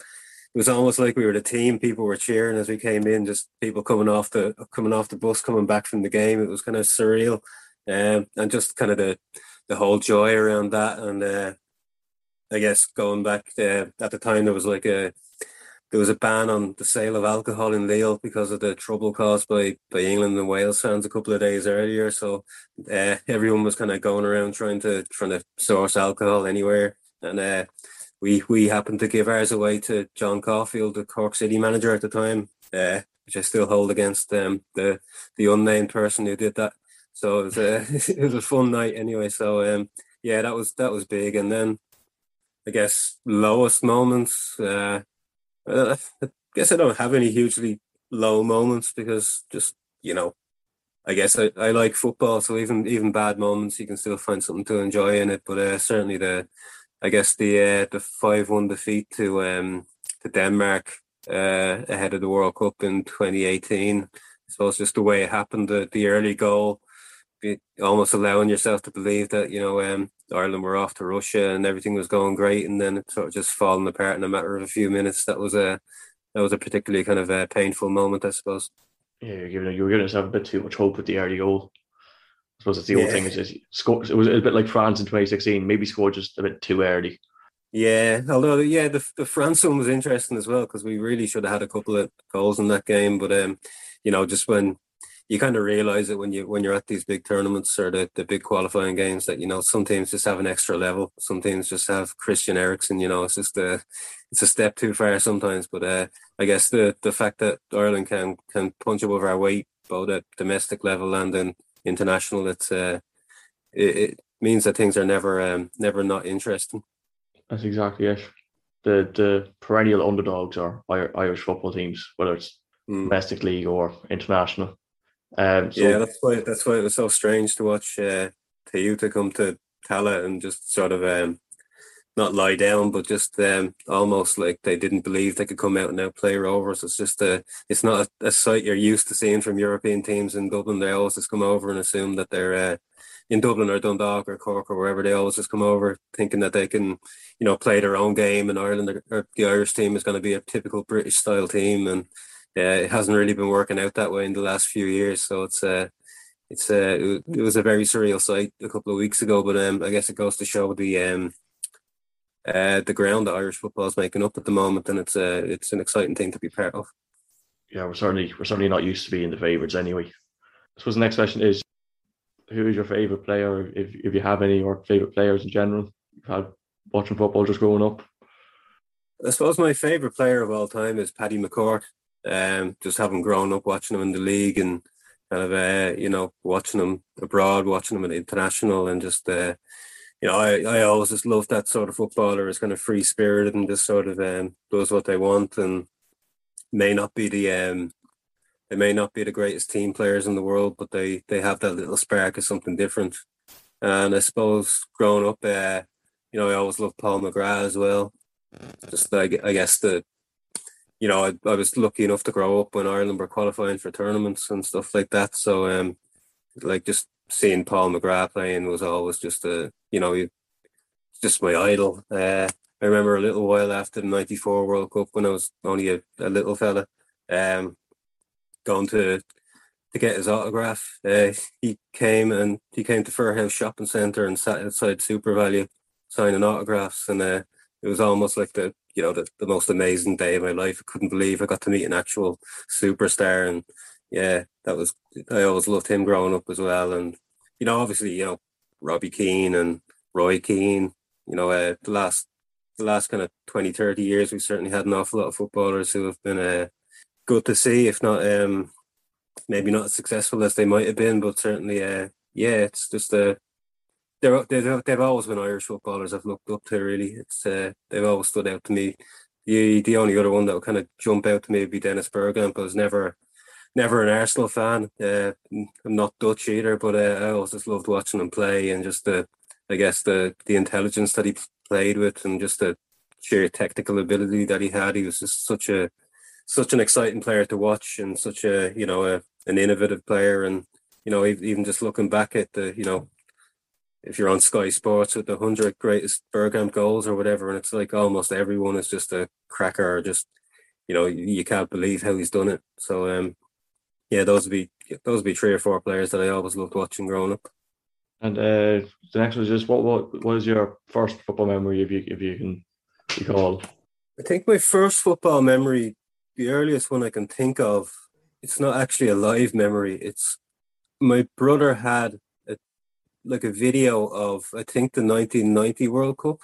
it was almost like we were the team. People were cheering as we came in, just people coming off the coming off the bus, coming back from the game. It was kind of surreal, um, and just kind of the the whole joy around that. And uh, I guess going back uh, at the time, there was like a there was a ban on the sale of alcohol in Lille because of the trouble caused by, by England and Wales fans a couple of days earlier. So uh, everyone was kind of going around trying to trying to source alcohol anywhere, and uh, we we happened to give ours away to John Caulfield, the Cork City manager at the time, uh, which I still hold against um, the the unnamed person who did that. So it was a it was a fun night anyway. So um, yeah, that was that was big, and then I guess lowest moments. Uh, uh, I guess I don't have any hugely low moments because just you know, I guess I, I like football, so even even bad moments you can still find something to enjoy in it. But uh, certainly the, I guess the uh, the five one defeat to um to Denmark uh, ahead of the World Cup in 2018. I suppose just the way it happened, the the early goal, almost allowing yourself to believe that you know um, Ireland were off to Russia and everything was going great, and then it sort of just falling apart in a matter of a few minutes. That was a that was a particularly kind of a painful moment, I suppose. Yeah, you're giving you were giving yourself a bit too much hope with the early goal. I suppose it's the yeah. old thing is just score. It was a bit like France in 2016. Maybe scored just a bit too early. Yeah, although yeah, the the France one was interesting as well because we really should have had a couple of goals in that game, but um, you know, just when you kind of realize it when you when you're at these big tournaments or the, the big qualifying games that you know some teams just have an extra level some teams just have christian eriksen you know it's just a it's a step too far sometimes but uh i guess the the fact that ireland can can punch above our weight both at domestic level and in international it's uh it, it means that things are never um never not interesting. That's exactly it. The the perennial underdogs are irish football teams whether it's mm. domestic league or international. Um, so, yeah, that's why that's why it was so strange to watch uh, to come to Tallaght and just sort of um, not lie down, but just um, almost like they didn't believe they could come out and now outplay Rovers. It's just a, it's not a, a, sight you're used to seeing from European teams in Dublin. They always just come over and assume that they're uh, in Dublin or Dundalk or Cork or wherever. They always just come over thinking that they can, you know, play their own game. And Ireland or the Irish team is going to be a typical British style team, and yeah, it hasn't really been working out that way in the last few years. So it's uh, it's uh, it was a very surreal sight a couple of weeks ago. But um, I guess it goes to show the um, uh, the ground that Irish football is making up at the moment, and it's uh, it's an exciting thing to be part of. Yeah, we're certainly we're certainly not used to being the favourites anyway. I suppose the next question is, who is your favourite player, if if you have any, or favourite players in general you've had watching football just growing up? I suppose my favourite player of all time is Paddy McCourt. Um, just having grown up watching him in the league and kind of uh, you know watching him abroad, watching him at international, and just uh, you know I, I always just love that sort of footballer is kind of free spirited and just sort of um, does what they want and may not be the um, they may not be the greatest team players in the world, but they they have that little spark of something different. And I suppose growing up, uh, you know, I always loved Paul McGrath as well. Just like I guess the you know, I, I was lucky enough to grow up when Ireland were qualifying for tournaments and stuff like that. So, um, like just seeing Paul McGrath playing was always just a, you know, just my idol. Uh, I remember a little while after the '94 World Cup when I was only a, a little fella, um, going to to get his autograph. Uh, he came and he came to Fairhouse Shopping Centre and sat outside SuperValu signing autographs, and uh, it was almost like the you know, the, the most amazing day of my life. I couldn't believe I got to meet an actual superstar. And yeah, that was, I always loved him growing up as well. And, you know, obviously, you know, Robbie Keane and Roy Keane, you know, uh, the last, the last kind of 20, 30 years, we've certainly had an awful lot of footballers who have been uh, good to see, if not, um, maybe not as successful as they might have been, but certainly, uh, yeah, it's just a, they're, they've, they've always been Irish footballers I've looked up to. Really, it's uh, they've always stood out to me. The the only other one that would kind of jump out to me would be Dennis Bergkamp. I was never never an Arsenal fan. Uh, I'm not Dutch either, but uh, I always just loved watching him play and just the I guess the the intelligence that he played with and just the sheer technical ability that he had. He was just such a such an exciting player to watch and such a you know a, an innovative player and you know even just looking back at the you know if you're on Sky Sports with the hundred greatest Bergkamp goals or whatever, and it's like almost everyone is just a cracker or just you know you can't believe how he's done it. So um, yeah, those would be those would be three or four players that I always loved watching growing up. And uh, the next one is just what what what is your first football memory if you if you can recall? I think my first football memory, the earliest one I can think of, it's not actually a live memory. It's my brother had a, like a video of I think the 1990 World Cup.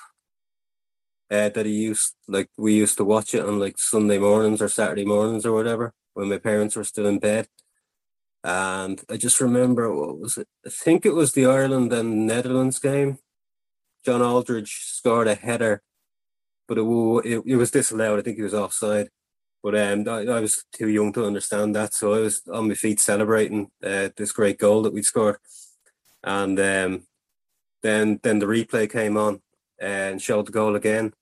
Uh, that he used like we used to watch it on like Sunday mornings or Saturday mornings or whatever when my parents were still in bed. And I just remember what was it? I think it was the Ireland and Netherlands game. John Aldridge scored a header, but it, it, it was disallowed. I think he was offside. But um, I, I, was too young to understand that, so I was on my feet celebrating uh, this great goal that we'd scored. And um, then then the replay came on and showed the goal again.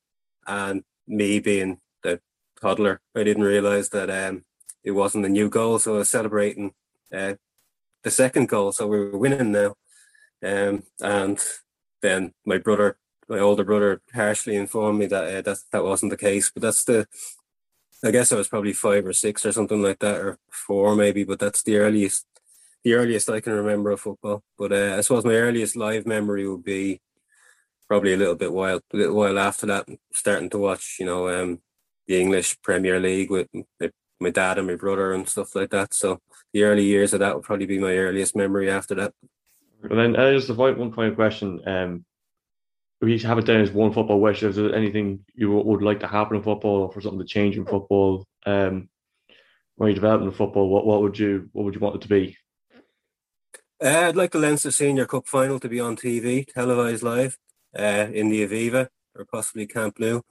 And me being the toddler, I didn't realise that um, it wasn't a new goal, so I was celebrating uh, the second goal. So we were winning now. Um, and then my brother, my older brother, harshly informed me that uh, that that wasn't the case. But that's the I guess I was probably five or six or something like that, or four maybe. But that's the earliest, the earliest I can remember of football. But uh, I suppose my earliest live memory would be probably a little bit while, a little while after that, starting to watch, you know, um, the English Premier League with my, my dad and my brother and stuff like that. So the early years of that would probably be my earliest memory after that. And then uh, just one final question. Um, we have it down as one football wish. Is there anything you would like to happen in football, or for something to change in football? Um, when you're developing football, what what would you what would you want it to be? Uh, I'd like the Leinster Senior Cup final to be on TV, televised live, uh, in the Aviva or possibly Camp Nou.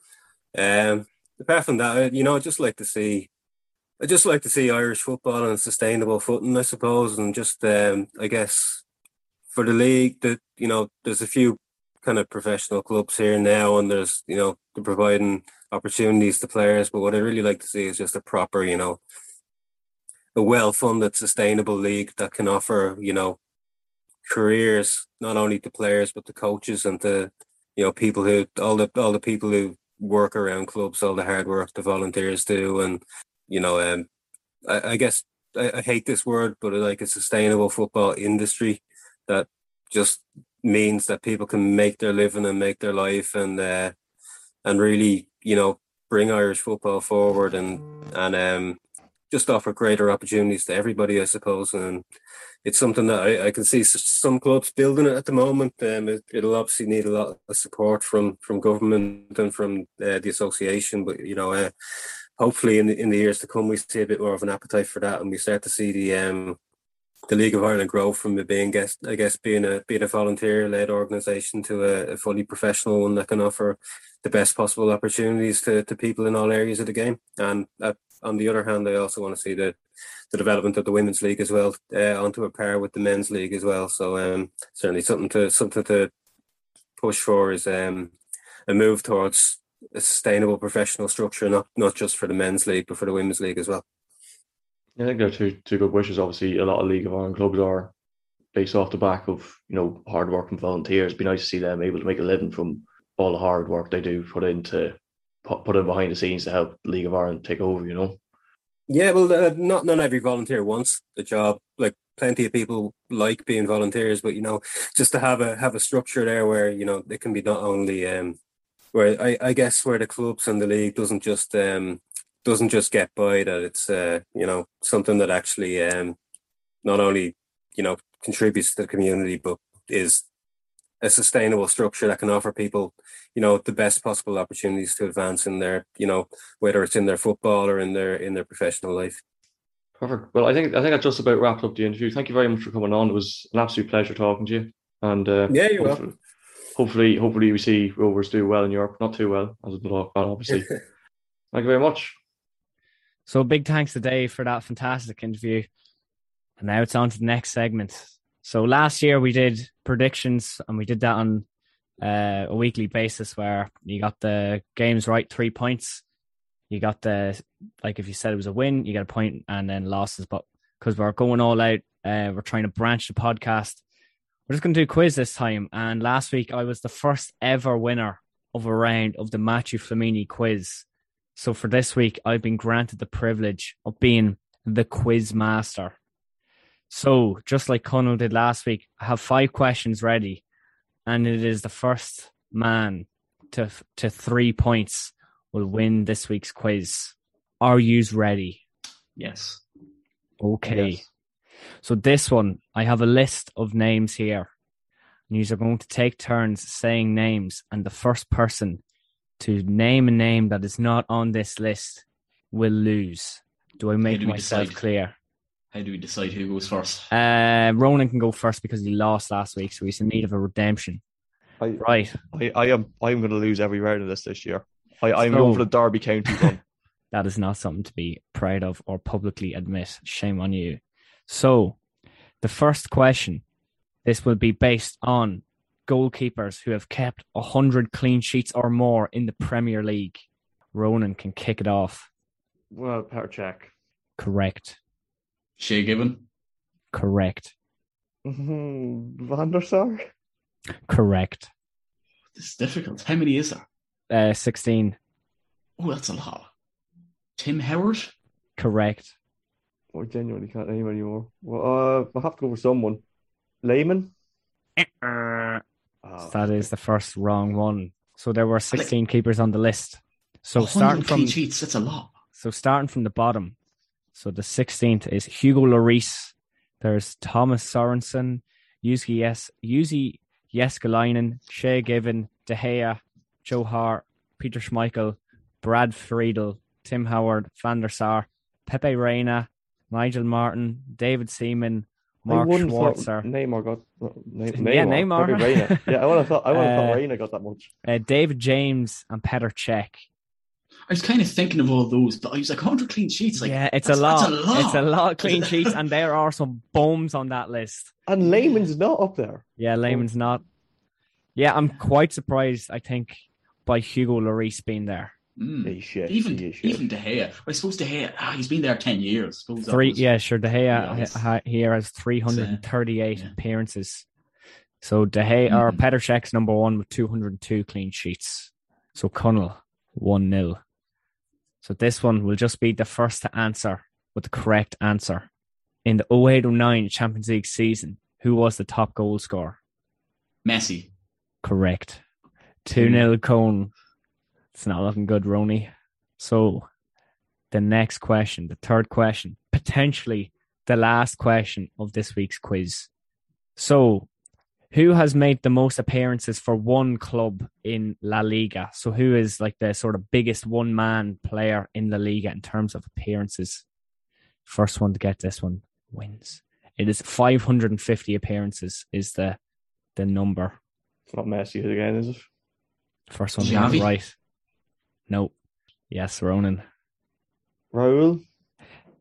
Um, apart from that, you know, I'd just like to see, I just like to see Irish football on a sustainable footing, I suppose, and just, um, I guess, for the league, that you know, there's a few kind of professional clubs here now, and there's you know they're providing opportunities to players. But what I really like to see is just a proper, you know, a well-funded, sustainable league that can offer you know careers not only to players but to coaches and to you know people who all the all the people who work around clubs, all the hard work the volunteers do, and you know, um, I, I guess I, I hate this word, but like a sustainable football industry that just means that people can make their living and make their life and uh, and really you know bring Irish football forward and and um, just offer greater opportunities to everybody, I suppose. And it's something that I, I can see some clubs building it at the moment. Um, it, will obviously need a lot of support from from government and from uh, the association, but you know. Uh, hopefully, in the, in the years to come, we see a bit more of an appetite for that, and we start to see the um, the League of Ireland grow from it being guess I guess being a being a volunteer led organisation to a, a, fully professional one that can offer the best possible opportunities to, to people in all areas of the game. And uh, on the other hand, I also want to see the the development of the women's league as well uh, onto a par with the men's league as well. So um, certainly something to something to push for is um, a move towards a sustainable professional structure, not not just for the men's league but for the women's league as well. I think they're two two good wishes. Obviously, a lot of League of Ireland clubs are based off the back of you know hard work and volunteers. It'd be nice to see them able to make a living from all the hard work they do put into put, put in behind the scenes to help League of Ireland take over. You know. Yeah, well, uh, not not every volunteer wants the job. Like plenty of people like being volunteers, but you know, just to have a have a structure there where you know it can be not only um, where I, I guess where the clubs and the league doesn't just um doesn't just get by that it's uh, you know something that actually um, not only you know contributes to the community but is a sustainable structure that can offer people you know the best possible opportunities to advance in their you know whether it's in their football or in their in their professional life. Perfect. Well i think i think that just about wrapped up the interview. Thank you very much for coming on. It was an absolute pleasure talking to you. And uh, yeah you're welcome hopefully hopefully we see rovers do well in europe not too well as a dog obviously thank you very much so big thanks to Dave for that fantastic interview. And now it's on to the next segment. So last year we did predictions and we did that on uh, a weekly basis where you got the games right, three points. You got the, like if you said it was a win, you got a point and then losses. But because we're going all out, uh, we're trying to branch the podcast. We're just going to do a quiz this time. And last week I was the first ever winner of a round of the Matthew Flamini quiz. So for this week, I've been granted the privilege of being the quiz master. So just like Conal did last week, I have five questions ready, and it is the first man to to three points will win this week's quiz. Are yous ready? Yes. Okay. Yes. So this one, I have a list of names here. And you are going to take turns saying names, and the first person to name a name that is not on this list will lose. Do I make do we myself decide? clear? How do we decide who goes first? Uh, Ronan can go first because he lost last week, so he's in need of a redemption. I, Right. I, I am I am going to lose every round of this this year. I, I'm So- going for the Derby County one. That is not something to be proud of or publicly admit. Shame on you. So, the first question this will be based on goalkeepers who have kept 100 clean sheets or more in the Premier League. Ronan can kick it off. well, Petr Cech. Correct. Shea Given. Correct. Van der Sar? Correct. This is difficult. How many is there? Uh, 16. Oh, that's a lot. Tim Howard. Correct. I genuinely can't name anymore. Well, uh, I have to go for someone. Lehmann? Uh, Oh, That is the first wrong one. So there were 16 keepers on the list. So starting from sheets. That's a lot. So starting from the bottom. So the 16th is Hugo Lloris. There's Thomas Sorensen, Jussi Yes, Jussi Jääskeläinen, Shea Given, De Gea, Joe Hart, Peter Schmeichel, Brad Friedel, Tim Howard, Van der Sar, Pepe Reina, Nigel Martyn, David Seaman, Mark I Schwarzer, Neymar got Neymar. Yeah, Neymar. Yeah, I would have thought I would have Uh, thought Reina got that much. uh, David James, and Petr Cech. I was kind of thinking of all those, but I was like, 100 clean sheets. Like, yeah, it's a lot. That's a lot. It's a lot of clean sheets, and there are some bombs on that list. And Lehmann's not up there. Yeah, Lehmann's not. Yeah, I'm quite surprised. I think by Hugo Lloris being there. Mm. He shit. Even he is shit. even De Gea. I suppose De Gea. Ah, he's been there ten years. I suppose that Three, was- yeah, sure. De Gea Yeah, here has 338 yeah. appearances. So De Gea or Mhm. Petr number one with 202 clean sheets. So Connell one 0 So this one will just be the first to answer with the correct answer. In the 0809 Champions League season, who was the top goal scorer? Messi. Correct. 2 0 Cone. It's not looking good, Roni. So, the next question, the third question, potentially the last question of this week's quiz. So, who has made the most appearances for one club in La Liga? So, who is like the sort of biggest one man player in La Liga in terms of appearances? First one to get this one wins. It is 550 appearances, is the the number. It's not Messi again, is it? First one Xavi? right. Nope. Yes, Ronan. Raul?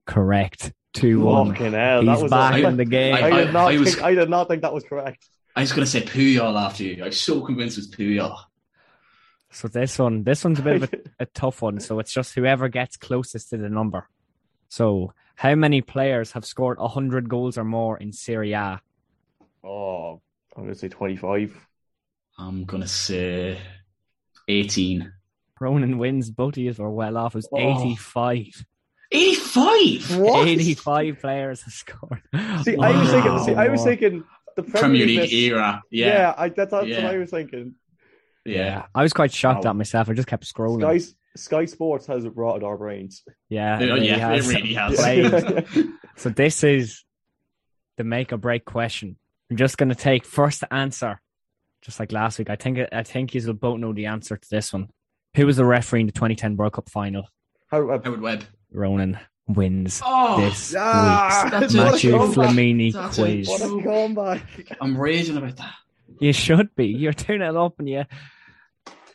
Correct. Two one. Fucking hell. He's that was back I- in the game. I, I- did not I was- think, I did not think that was correct. I was going to say Puyol after you. I was so convinced it was Puyol. so this one, this one's a bit of a, a tough one. So it's just whoever gets closest to the number. So how many players have scored hundred goals or more in Serie A? Oh, I'm going to say 25. I'm going to say 18. Ronan wins. Both of you are well off. It was Oh. 85. 85? What? 85 players have scored. See, I was thinking. See, I was thinking the Premier, Premier League list- era. Yeah, Yeah. I, that's, that's Yeah. what I was thinking. Yeah. I was quite shocked Wow. at myself. I just kept scrolling. Sky, Sky Sports has rotted our brains. Yeah, Yeah, really yeah, it really has. So this is the make or break question. I'm just going to take first answer, just like last week. I think I think you will both know the answer to this one. Who was the referee in the 2010 World Cup final? How, uh, Howard Webb. Ronan wins Oh, this ah, week's that's what a Matthew comeback. Flamini quiz. what a comeback! I'm raging about that. You should be. You're doing it up and you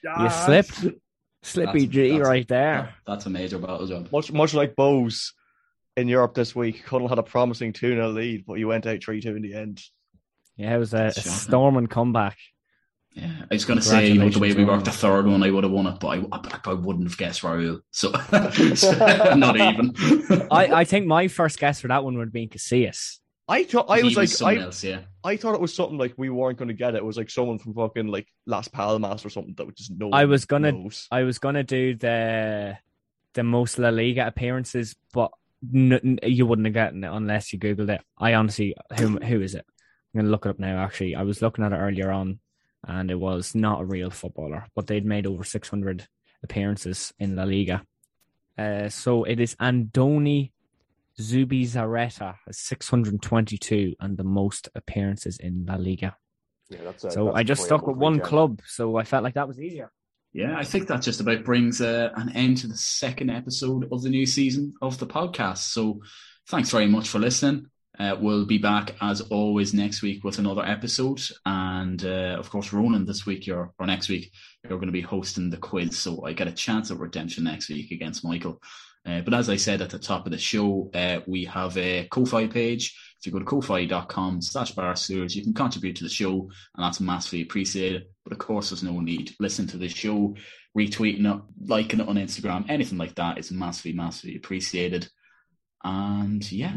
you Yes. slipped. Slippy That's- G that's- right there. that's a major battle, John. Much, much like Bohs in Europe this week, Connell had a promising 2 0 lead, but he went out 3 2 in the end. Yeah, it was a, a That's shocking. storming comeback. Yeah, I was going to say, you know, the way we worked the third one, I would have won it, but I, I, I wouldn't have guessed Raul. So, not even. I, I think my first guess for that one would have been Casillas. I thought I He was like I, else, yeah. I thought it was something like we weren't going to get it. It was like someone from fucking like Las Palmas or something that was just no. I was gonna knows. I was gonna do the the most La Liga appearances, but n- n- you wouldn't have gotten it unless you googled it. I honestly, who who is it? I'm gonna look it up now. Actually, I was looking at it earlier on, and it was not a real footballer, but they'd made over 600 appearances in La Liga. Uh, so it is Andoni Zubizarreta, 622, and the most appearances in La Liga. Yeah, that's, uh, so that's I just stuck with one club, so I felt like that was easier. Yeah, I think that just about brings uh, an end to the second episode of the new season of the podcast. So thanks very much for listening. Uh, we'll be back as always next week with another episode, and uh, of course, Ronan this week you're, or next week you're going to be hosting the quiz, so I get a chance of redemption next week against Michael. Uh, but as I said at the top of the show, uh, we have a Ko-Fi page. If you go to ko-fi.com slash barstours, you can contribute to the show, and that's massively appreciated. But of course, there's no need. Listen to the show, retweeting it, liking it on Instagram, anything like that is massively, massively appreciated. And yeah,